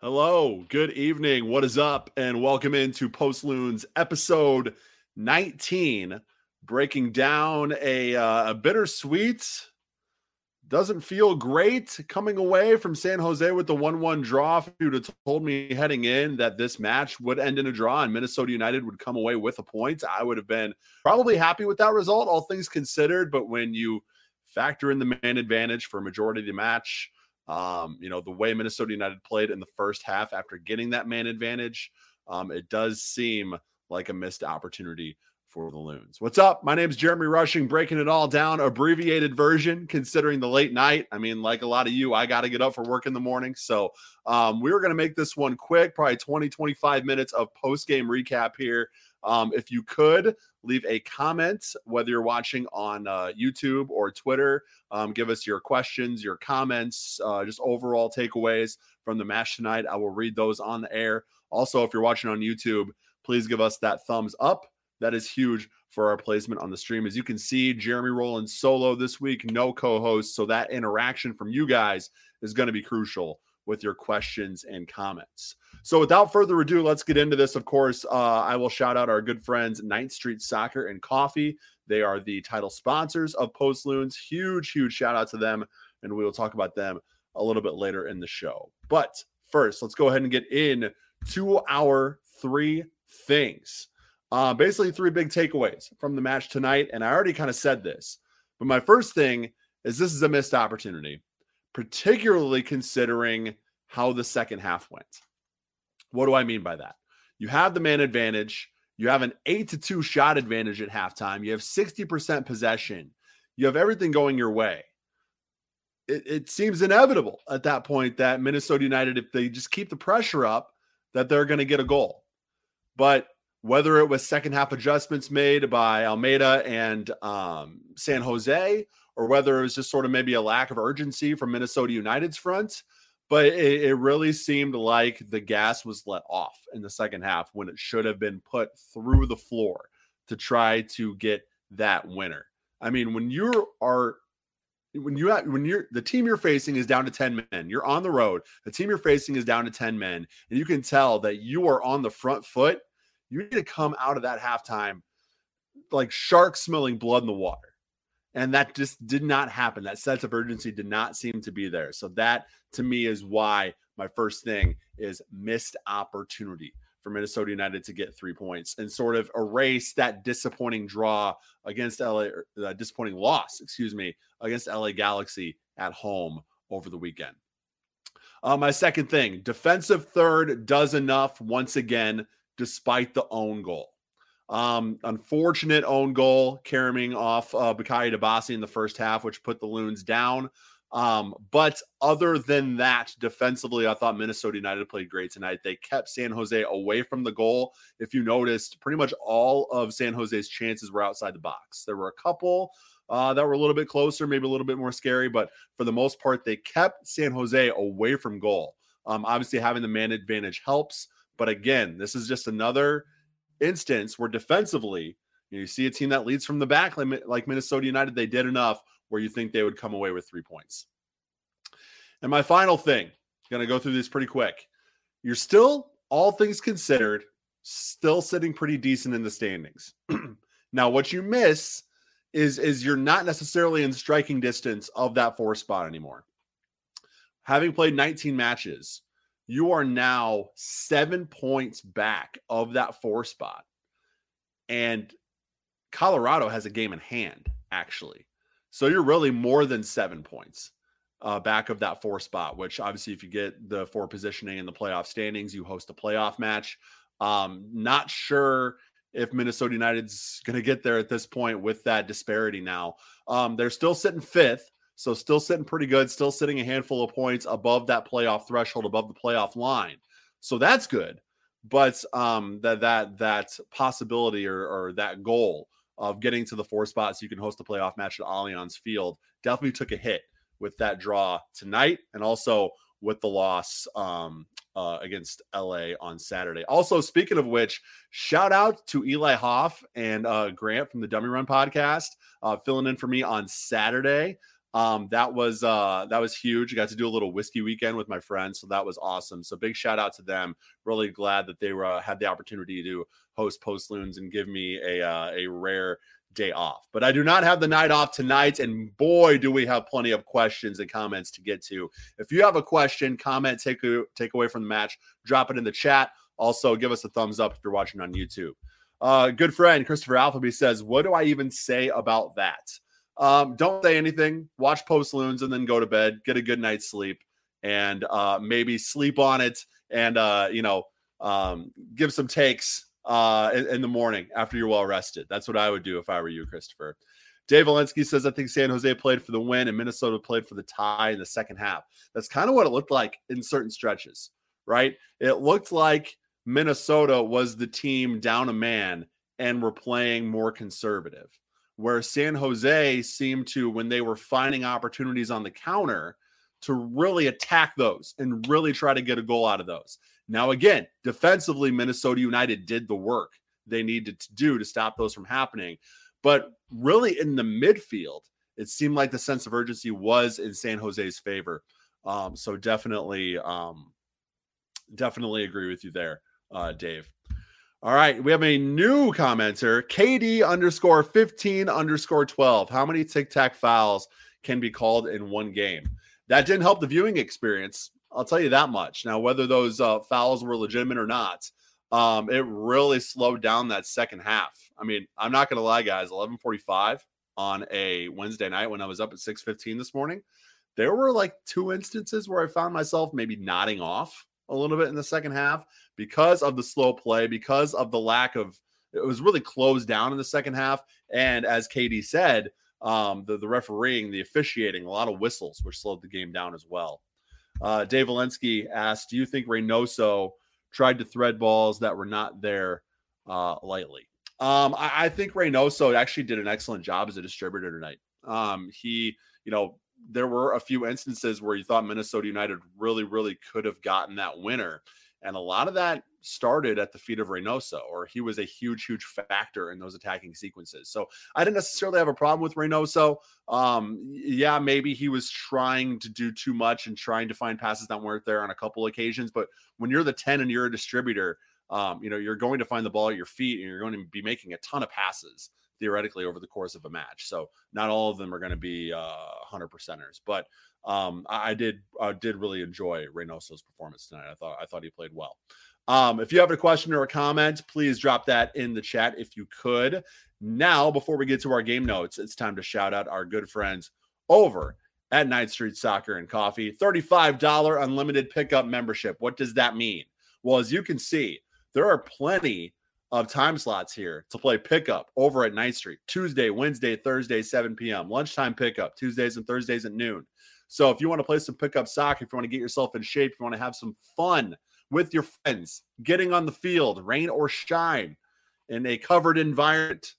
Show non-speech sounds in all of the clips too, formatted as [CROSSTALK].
Hello, good evening. What is up? And welcome into Post Loons episode 19, breaking down a, uh, a bittersweet, doesn't feel great coming away from San Jose with the 1 1 draw. If you'd have told me heading in that this match would end in a draw and Minnesota United would come away with a point, I would have been probably happy with that result, all things considered. But when you factor in the man advantage for a majority of the match, um, you know, the way Minnesota United played in the first half after getting that man advantage, um, it does seem like a missed opportunity for the Loons. What's up? My name is Jeremy Rushing, breaking it all down, abbreviated version, considering the late night. I mean, like a lot of you, I got to get up for work in the morning. So um, we were going to make this one quick, probably 20, 25 minutes of post game recap here. Um, if you could leave a comment, whether you're watching on uh, YouTube or Twitter, um, give us your questions, your comments, uh, just overall takeaways from the match tonight. I will read those on the air. Also, if you're watching on YouTube, please give us that thumbs up. That is huge for our placement on the stream. As you can see, Jeremy rolling solo this week, no co host. So that interaction from you guys is going to be crucial with your questions and comments. So without further ado, let's get into this. Of course, uh, I will shout out our good friends, Ninth Street Soccer and Coffee. They are the title sponsors of Post Loons. Huge, huge shout out to them. And we will talk about them a little bit later in the show. But first, let's go ahead and get in to our three things. Uh, basically, three big takeaways from the match tonight. And I already kind of said this, but my first thing is this is a missed opportunity, particularly considering how the second half went. What do I mean by that? You have the man advantage. You have an eight to two shot advantage at halftime. You have 60% possession. You have everything going your way. It, it seems inevitable at that point that Minnesota United, if they just keep the pressure up, that they're going to get a goal. But whether it was second half adjustments made by Almeyda and um, San Jose, or whether it was just sort of maybe a lack of urgency from Minnesota United's front, but it, it, really seemed like the gas was let off in the second half when it should have been put through the floor to try to get that winner. I mean, when you are when you when you're the team you're facing is down to 10 men you're on the road the team you're facing is down to 10 men and you can tell that you are on the front foot you need to come out of that halftime like sharks smelling blood in the water. And that just did not happen. That sense of urgency did not seem to be there. So that to me is why my first thing is missed opportunity for Minnesota United to get three points and sort of erase that disappointing draw against LA, uh, disappointing loss, excuse me, against LA Galaxy at home over the weekend. Uh, my second thing, defensive third does enough once again despite the own goal. Um, unfortunate own goal carrying off uh, Bakaye Dibassy in the first half, which put the Loons down. Um, but other than that, defensively, I thought Minnesota United played great tonight. They kept San Jose away from the goal. If you noticed, pretty much all of San Jose's chances were outside the box. There were a couple uh, that were a little bit closer, maybe a little bit more scary, but for the most part, they kept San Jose away from goal. Um, obviously, having the man advantage helps. But again, this is just another instance where defensively, you, see a team that leads from the back, like Minnesota United, they did enough where you think they would come away with three points. And my final thing, going to go through this pretty quick. You're still, all things considered, still sitting pretty decent in the standings. [CLEARS THROAT] now, what you miss is is you're not necessarily in striking distance of that four spot anymore. Having played 19 matches, you are now seven points back of that four spot. And Colorado has a game in hand, actually. So you're really more than seven points uh, back of that four spot, which obviously, if you get the four positioning in the playoff standings, you host a playoff match. Um, not sure if Minnesota United's going to get there at this point with that disparity now. Um, they're still sitting fifth. So still sitting pretty good, still sitting a handful of points above that playoff threshold, above the playoff line. So that's good. But um, that that that possibility or, or that goal of getting to the four spots so you can host a playoff match at Allianz Field definitely took a hit with that draw tonight, and also with the loss um, uh, against LA on Saturday. Also, speaking of which, shout out to Eli Hoff and uh, Grant from the Dummy Run podcast, uh, filling in for me on Saturday. Um, that was uh, that was huge. I got to do a little whiskey weekend with my friends, so that was awesome. So big shout out to them. Really glad that they were uh, had the opportunity to host Post Loons and give me a uh, a rare day off. But I do not have the night off tonight, and boy, do we have plenty of questions and comments to get to. If you have a question, comment, take take away from the match, drop it in the chat. Also, give us a thumbs up if you're watching on YouTube. Uh, good friend Christopher Alphaby says, "What do I even say about that?" Um, don't say anything. Watch Post Loons and then go to bed. Get a good night's sleep and uh, maybe sleep on it and uh, you know um, give some takes uh, in, in, the morning after you're well rested. That's what I would do if I were you, Christopher. Dave Valensky says, I think San Jose played for the win and Minnesota played for the tie in the second half. That's kind of what it looked like in certain stretches, right? It looked like Minnesota was the team down a man and were playing more conservative where San Jose seemed to, when they were finding opportunities on the counter, to really attack those and really try to get a goal out of those. Now, again, defensively, Minnesota United did the work they needed to do to stop those from happening. But really, in the midfield, it seemed like the sense of urgency was in San Jose's favor. Um, so definitely, um, definitely agree with you there, uh, Dave. All right, we have a new commenter, KD underscore 15 underscore 12. How many tic tac fouls can be called in one game? That didn't help the viewing experience. I'll tell you that much. Now, whether those uh, fouls were legitimate or not, um, it really slowed down that second half. I mean, I'm not going to lie, guys. 11:45 on a Wednesday night when I was up at 6:15 this morning, there were like two instances where I found myself maybe nodding off a little bit in the second half because of the slow play, because of the lack of it was really closed down in the second half. And as Katie said, um, the, the refereeing, the officiating, a lot of whistles, which slowed the game down as well. Uh, Dave Valensky asked, Do you think Reynoso tried to thread balls that were not there uh, lightly? Um, I, I, think Reynoso actually did an excellent job as a distributor tonight. Um, he, you know, there were a few instances where you thought Minnesota United really, really could have gotten that winner. And a lot of that started at the feet of Reynoso, or he was a huge, huge factor in those attacking sequences. So I didn't necessarily have a problem with Reynoso. Um, yeah, maybe he was trying to do too much and trying to find passes that weren't there on a couple occasions. But when you're the 10 and you're a distributor, um, you know, you're going to find the ball at your feet and you're going to be making a ton of passes theoretically over the course of a match. So not all of them are going to be uh, 100 percenters, but um, I, I did uh, did really enjoy Reynoso's performance tonight. I thought I thought he played well. Um, if you have a question or a comment, please drop that in the chat if you could. Now, before we get to our game notes, it's time to shout out our good friends over at Ninth Street Soccer and Coffee. $35 unlimited pickup membership. What does that mean? Well, as you can see, there are plenty of time slots here to play pickup over at Ninth Street Tuesday, Wednesday, Thursday, 7 p.m. Lunchtime pickup Tuesdays and Thursdays at noon. So if you want to play some pickup soccer, if you want to get yourself in shape, if you want to have some fun with your friends, getting on the field, rain or shine, in a covered environment,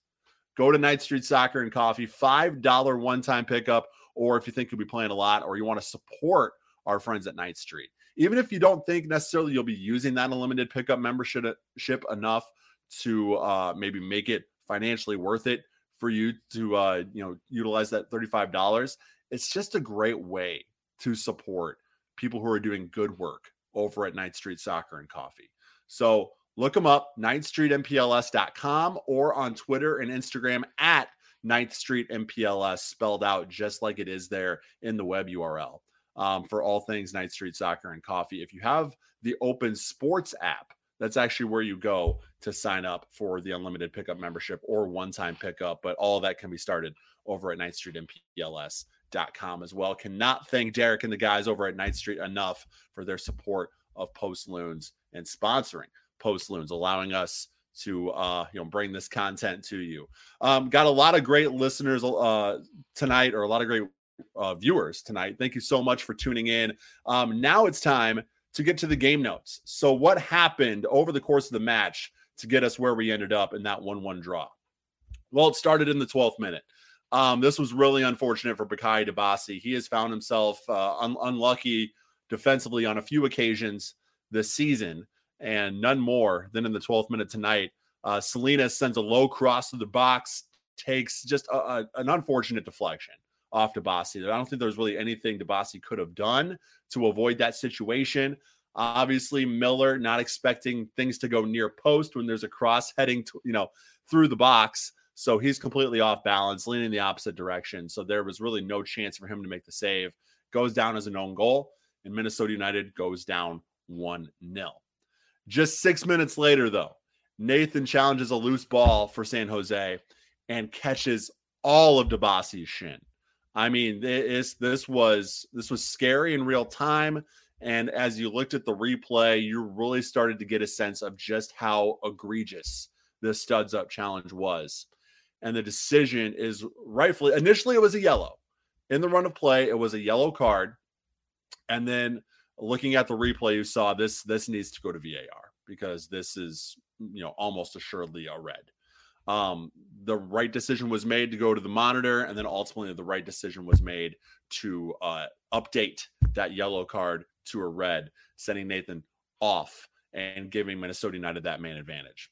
go to Ninth Street Soccer and Coffee. $5 one time pickup. Or if you think you'll be playing a lot or you want to support our friends at Ninth Street. Even if you don't think necessarily you'll be using that unlimited pickup membership enough to uh, maybe make it financially worth it for you to uh, you know utilize that $35 it's just a great way to support people who are doing good work over at Ninth Street Soccer and Coffee. So look them up, ninthstreetmpls.com or on Twitter and Instagram at Ninth Street MPLS, spelled out just like it is there in the web URL um, for all things Ninth Street Soccer and Coffee. If you have the Open Sports app, that's actually where you go to sign up for the unlimited pickup membership or one time pickup. But all that can be started over at Ninth Street MPLS com as well. Cannot thank Derek and the guys over at Ninth Street enough for their support of Post Loons and sponsoring Post Loons, allowing us to uh, you know bring this content to you. Um, got a lot of great listeners uh, tonight, or a lot of great uh, viewers tonight. Thank you so much for tuning in. Um, now it's time to get to the game notes. So, what happened over the course of the match to get us where we ended up in that 1 1 draw? Well, it started in the 12th minute. Um, this was really unfortunate for Bakaye Dibassy. He has found himself uh, un- unlucky defensively on a few occasions this season, and none more than in the 12th minute tonight. Uh, Salinas sends a low cross to the box, takes just a, a, an unfortunate deflection off Dibassy. I don't think there's really anything Dibassy could have done to avoid that situation. Obviously, Miller not expecting things to go near post when there's a cross heading to, you know, through the box. So he's completely off balance, leaning the opposite direction. So there was really no chance for him to make the save. Goes down as an own goal, and Minnesota United goes down 1 0. Just six minutes later, though, Nathan challenges a loose ball for San Jose and catches all of Dibassy's shin. I mean, this this was this was scary in real time. And as you looked at the replay, you really started to get a sense of just how egregious this studs up challenge was. And the decision is rightfully initially it was a yellow. In the run of play, it was a yellow card. And then looking at the replay, you saw this this needs to go to VAR because this is you know almost assuredly a red um, the right decision was made to go to the monitor, and then ultimately the right decision was made to uh, update that yellow card to a red, sending Nathan off and giving Minnesota United that man advantage.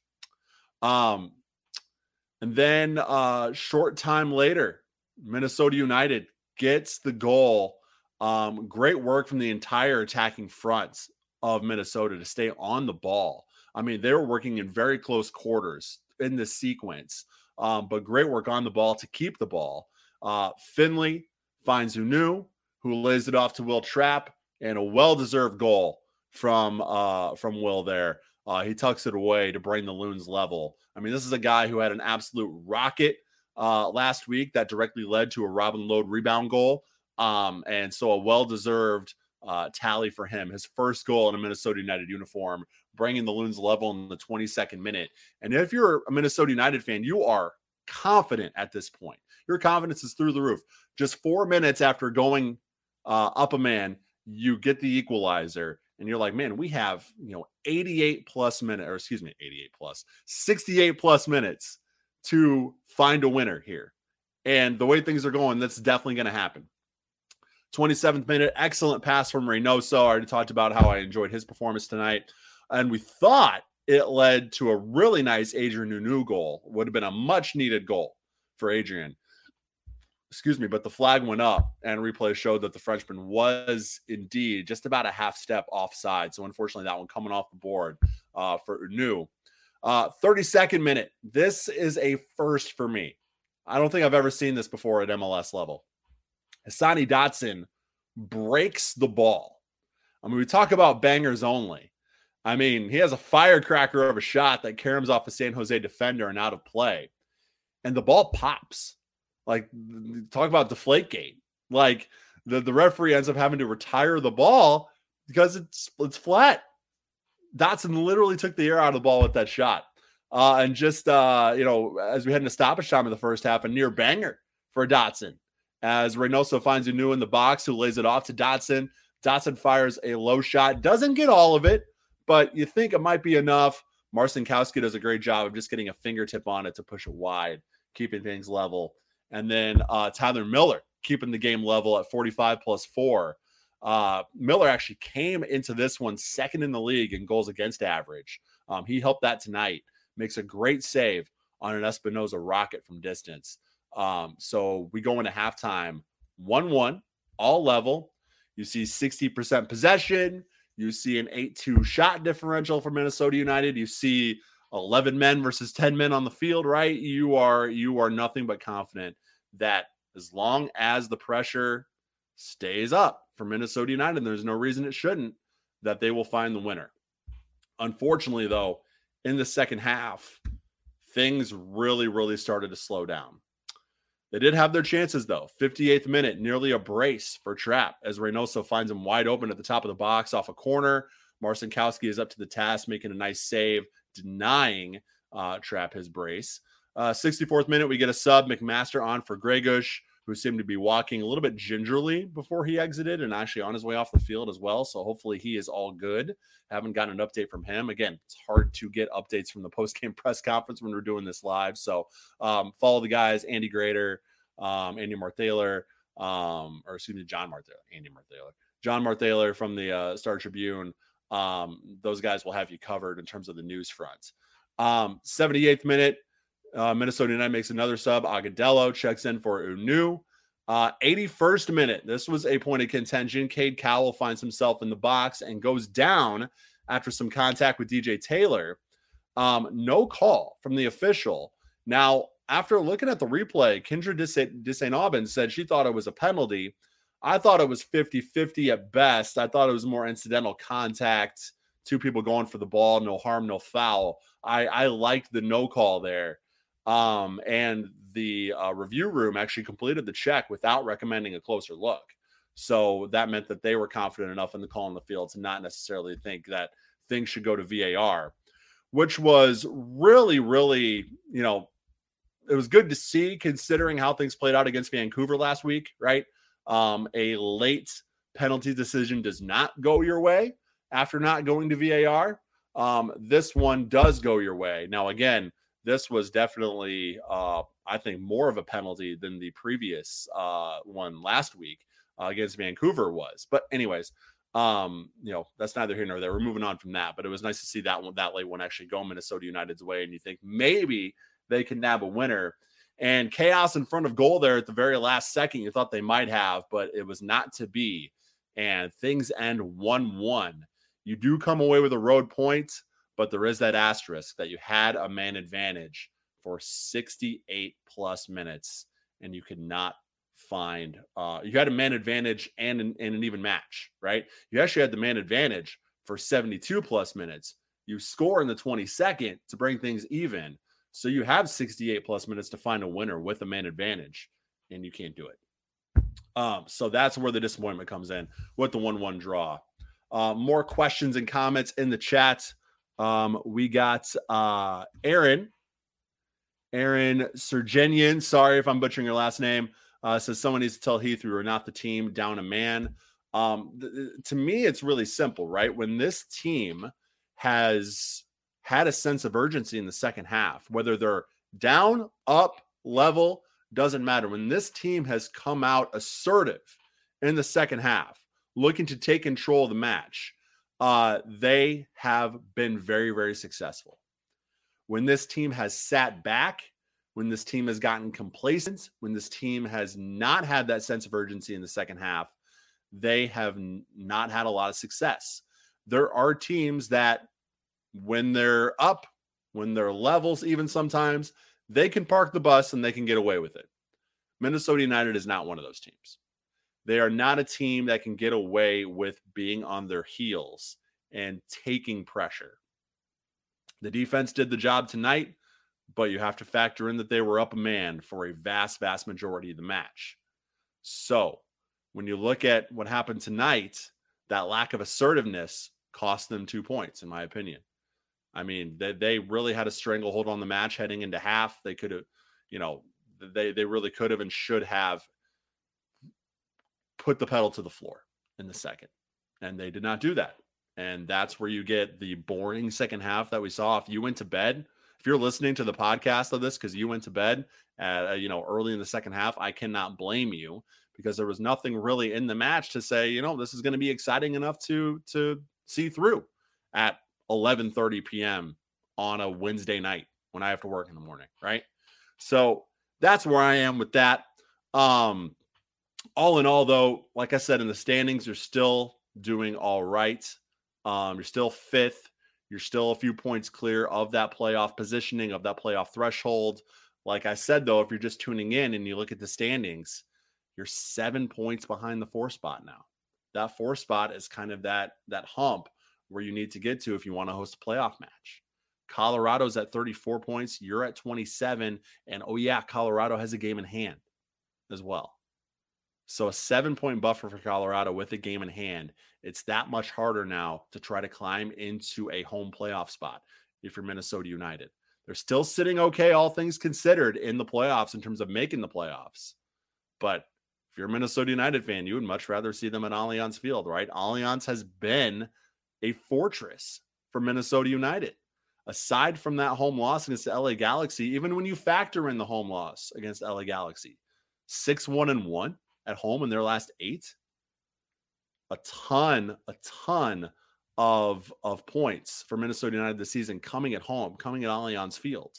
Um, and then uh, short time later, Minnesota United gets the goal. Um, great work from the entire attacking fronts of Minnesota to stay on the ball. I mean, they were working in very close quarters in this sequence. Um, but great work on the ball to keep the ball. Uh, Finlay finds Hunou, who lays it off to Wil Trapp, and a well-deserved goal from uh, from Wil there. Uh, he tucks it away to bring the Loons level. I mean, this is a guy who had an absolute rocket uh, last week that directly led to a Robin Lod rebound goal. Um, and so a well-deserved uh, tally for him. His first goal in a Minnesota United uniform, bringing the Loons level in the 22nd minute. And if you're a Minnesota United fan, you are confident at this point. Your confidence is through the roof. Just four minutes after going uh, up a man, you get the equalizer. And you're like, man, we have, you know, 88 plus minutes, or excuse me, 88 plus, 68 plus minutes to find a winner here. And the way things are going, that's definitely going to happen. 27th minute, excellent pass from Reynoso. I already talked about how I enjoyed his performance tonight. And we thought it led to a really nice Adrien Hunou goal. Would have been a much needed goal for Adrien. Excuse me, but the flag went up and replay showed that the Frenchman was indeed just about a half step offside. So unfortunately, that one coming off the board uh, for Hunou. Uh, 32nd minute. This is a first for me. I don't think I've ever seen this before at MLS level. Hassani Dotson breaks the ball. I mean, we talk about bangers only. I mean, he has a firecracker of a shot that caroms off a San Jose defender and out of play. And the ball pops. Like, talk about deflate gate. Like, the, the referee ends up having to retire the ball because it's it's flat. Dotson literally took the air out of the ball with that shot. Uh, and just uh, you know, as we head into stoppage time in the first half, a near banger for Dotson as Reynoso finds Hunou in the box who lays it off to Dotson. Dotson fires a low shot, doesn't get all of it, but you think it might be enough. Marcinkowski does a great job of just getting a fingertip on it to push it wide, keeping things level. And then uh, Tyler Miller keeping the game level at 45 plus four. Uh, Miller actually came into this one second in the league in goals against average. Um, he helped that tonight, makes a great save on an Espinoza rocket from distance. Um, so we go into halftime 1 1, all level. You see 60% possession. You see an 8 2 shot differential for Minnesota United. You see 11 men versus 10 men on the field, right? You are you are nothing but confident that as long as the pressure stays up for Minnesota United, there's no reason it shouldn't, that they will find the winner. Unfortunately, though, in the second half, things really, really started to slow down. They did have their chances though. 58th minute, nearly a brace for Trapp as Reynoso finds him wide open at the top of the box off a corner. Marcinkowski is up to the task, making a nice save, denying uh, Trapp his brace. Uh, 64th minute, we get a sub McMaster on for Gregus who seemed to be walking a little bit gingerly before he exited and actually on his way off the field as well. So hopefully he is all good. Haven't gotten an update from him. Again, it's hard to get updates from the [LAUGHS] post game press conference when we're doing this live. So um, follow the guys, Andy Greder, um, Andy Marthaler, um, or excuse me, Jon Marthaler, Andy Marthaler, Jon Marthaler from the uh, Star Tribune. Um, those guys will have you covered in terms of the news front. 78th um, minute, uh, Minnesota United makes another sub. Agudelo checks in for Hunou. Uh, 81st minute. This was a point of contention. Cade Cowell finds himself in the box and goes down after some contact with DJ Taylor. Um, no call from the official. Now, after looking at the replay, Kyndra de St. Aubin said she thought it was a penalty. I thought it was 50 50 at best. I thought it was more incidental contact, two people going for the ball, no harm, no foul. I, I liked the no call there. Um, and the uh, review room actually completed the check without recommending a closer look. So that meant that they were confident enough in the call in the field to not necessarily think that things should go to VAR, which was really, really, you know, it was good to see considering how things played out against Vancouver last week, right? Um, a late penalty decision does not go your way after not going to VAR. Um, this one does go your way. Now, again, this was definitely, uh, I think, more of a penalty than the previous uh, one last week uh, against Vancouver was. But, anyways, um, you know, that's neither here nor there. We're moving on from that, but it was nice to see that one, that late one actually go Minnesota United's way. And you think maybe they can nab a winner. And chaos in front of goal there at the very last second, you thought they might have, but it was not to be. And things end 1 1. You do come away with a road point, but there is that asterisk that you had a man advantage for 68 plus minutes and you could not find uh you had a man advantage and an, and an even match right? You actually had the man advantage for 72 plus minutes. You score in the 22nd to bring things even. So you have 68 plus minutes to find a winner with a man advantage and you can't do it. Um so that's where the disappointment comes in with the 1-1 draw. Uh more questions and comments in the chat um we got uh aaron aaron sergenian sorry if i'm butchering your last name uh, says someone needs to tell Heath we are not the team, down a man. Um, th- th- to me, it's really simple, right? When this team has had a sense of urgency in the second half, whether they're down, up, level, doesn't matter. When this team has come out assertive in the second half, looking to take control of the match, uh, they have been very, very successful. When this team has sat back when this team has gotten complacent, when this team has not had that sense of urgency in the second half, they have not had a lot of success. There are teams that, when they're up, when they're levels, even sometimes, they can park the bus and they can get away with it. Minnesota United is not one of those teams. They are not a team that can get away with being on their heels and taking pressure. The defense did the job tonight but you have to factor in that they were up a man for a vast, vast majority of the match. So when you look at what happened tonight, that lack of assertiveness cost them two points, in my opinion. I mean, they, they really had a stranglehold on the match heading into half. They could have, you know, they they really could have and should have put the pedal to the floor in the second. And they did not do that. And that's where you get the boring second half that we saw. If you went to bed if you're listening to the podcast of this because you went to bed at uh, you know early in the second half, I cannot blame you because there was nothing really in the match to say you know this is going to be exciting enough to to see through at 11:30 p.m. on a Wednesday night when I have to work in the morning, right? So that's where I am with that. Um, all in all, though, like I said, in the standings, you're still doing all right. Um, you're still fifth. You're still a few points clear of that playoff positioning, of that playoff threshold. Like I said, though, if you're just tuning in and you look at the standings, you're seven points behind the four spot now. That four spot is kind of that that hump where you need to get to if you want to host a playoff match. Colorado's at 34 points, you're at 27, and oh yeah, Colorado has a game in hand as well. So a seven point buffer for Colorado with a game in hand. It's that much harder now to try to climb into a home playoff spot if you're Minnesota United. They're still sitting okay, all things considered, in the playoffs in terms of making the playoffs. But if you're a Minnesota United fan, you would much rather see them at Allianz Field, right? Allianz has been a fortress for Minnesota United. Aside from that home loss against the LA Galaxy, even when you factor in the home loss against LA Galaxy, 6 1 and 1 at home in their last eight. A ton, a ton of of points for Minnesota United this season coming at home, coming at Allianz Field.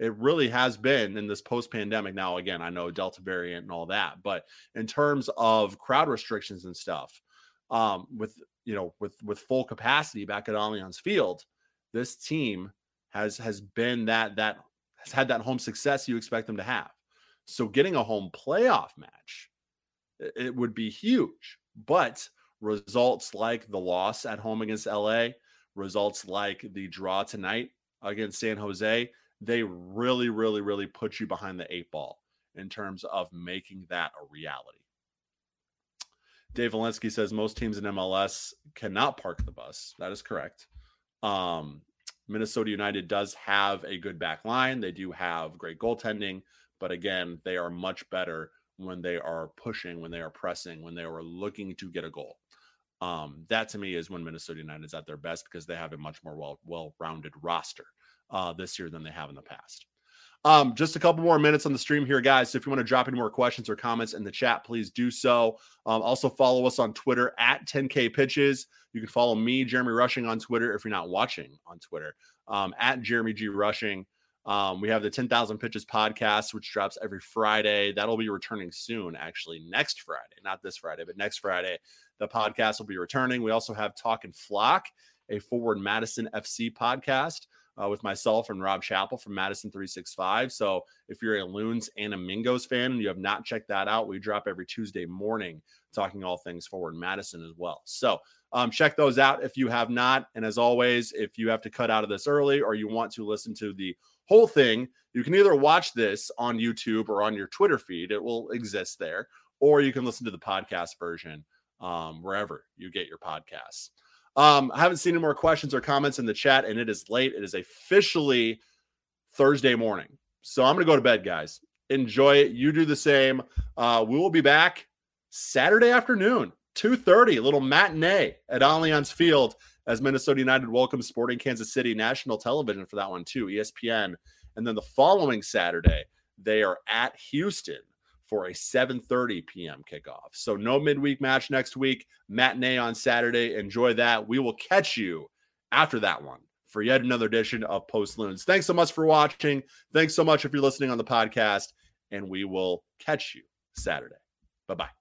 It really has been in this post pandemic. Now, again, I know Delta variant and all that, but in terms of crowd restrictions and stuff, um, with you know with with full capacity back at Allianz Field, this team has has been that that has had that home success you expect them to have. So getting a home playoff match, it would be huge. But results like the loss at home against LA, results like the draw tonight against San Jose, they really, really, really put you behind the eight ball in terms of making that a reality. Dave Valensky says most teams in MLS cannot park the bus. That is correct. Um, Minnesota United does have a good back line. They do have great goaltending, but again, they are much better when they are pushing, when they are pressing, when they are looking to get a goal. Um, that to me is when Minnesota United is at their best because they have a much more well well rounded roster uh, this year than they have in the past. Um, just a couple more minutes on the stream here, guys. So if you want to drop any more questions or comments in the chat, please do so. Um, also follow us on Twitter at 10K Pitches. You can follow me, Jeremy Rushing, on Twitter if you're not watching on Twitter um, at Jeremy G Rushing. Um, we have the 10,000 Pitches podcast, which drops every Friday. That'll be returning soon, actually, next Friday, not this Friday, but next Friday. The podcast will be returning. We also have Talk and Flock, a Forward Madison FC podcast uh, with myself and Rob Chappell from Madison 365. So if you're a Loons and a Mingos fan and you have not checked that out, we drop every Tuesday morning talking all things forward Madison as well. So um, check those out if you have not. And as always, if you have to cut out of this early or you want to listen to the whole thing, you can either watch this on YouTube or on your Twitter feed. It will exist there, or you can listen to the podcast version um, wherever you get your podcasts. Um, I haven't seen any more questions or comments in the chat, and it is late. It is officially Thursday morning. So I'm going to go to bed, guys. Enjoy it. You do the same. Uh, we will be back Saturday afternoon, 2.30, a little matinee at Allianz Field as Minnesota United welcomes Sporting Kansas City national television for that one too, ESPN. And then the following Saturday, they are at Houston for a 7:30 p.m. kickoff. So no midweek match next week, matinee on Saturday. Enjoy that. We will catch you after that one for yet another edition of Post Loons. Thanks so much for watching. Thanks so much if you're listening on the podcast, and we will catch you Saturday. Bye bye.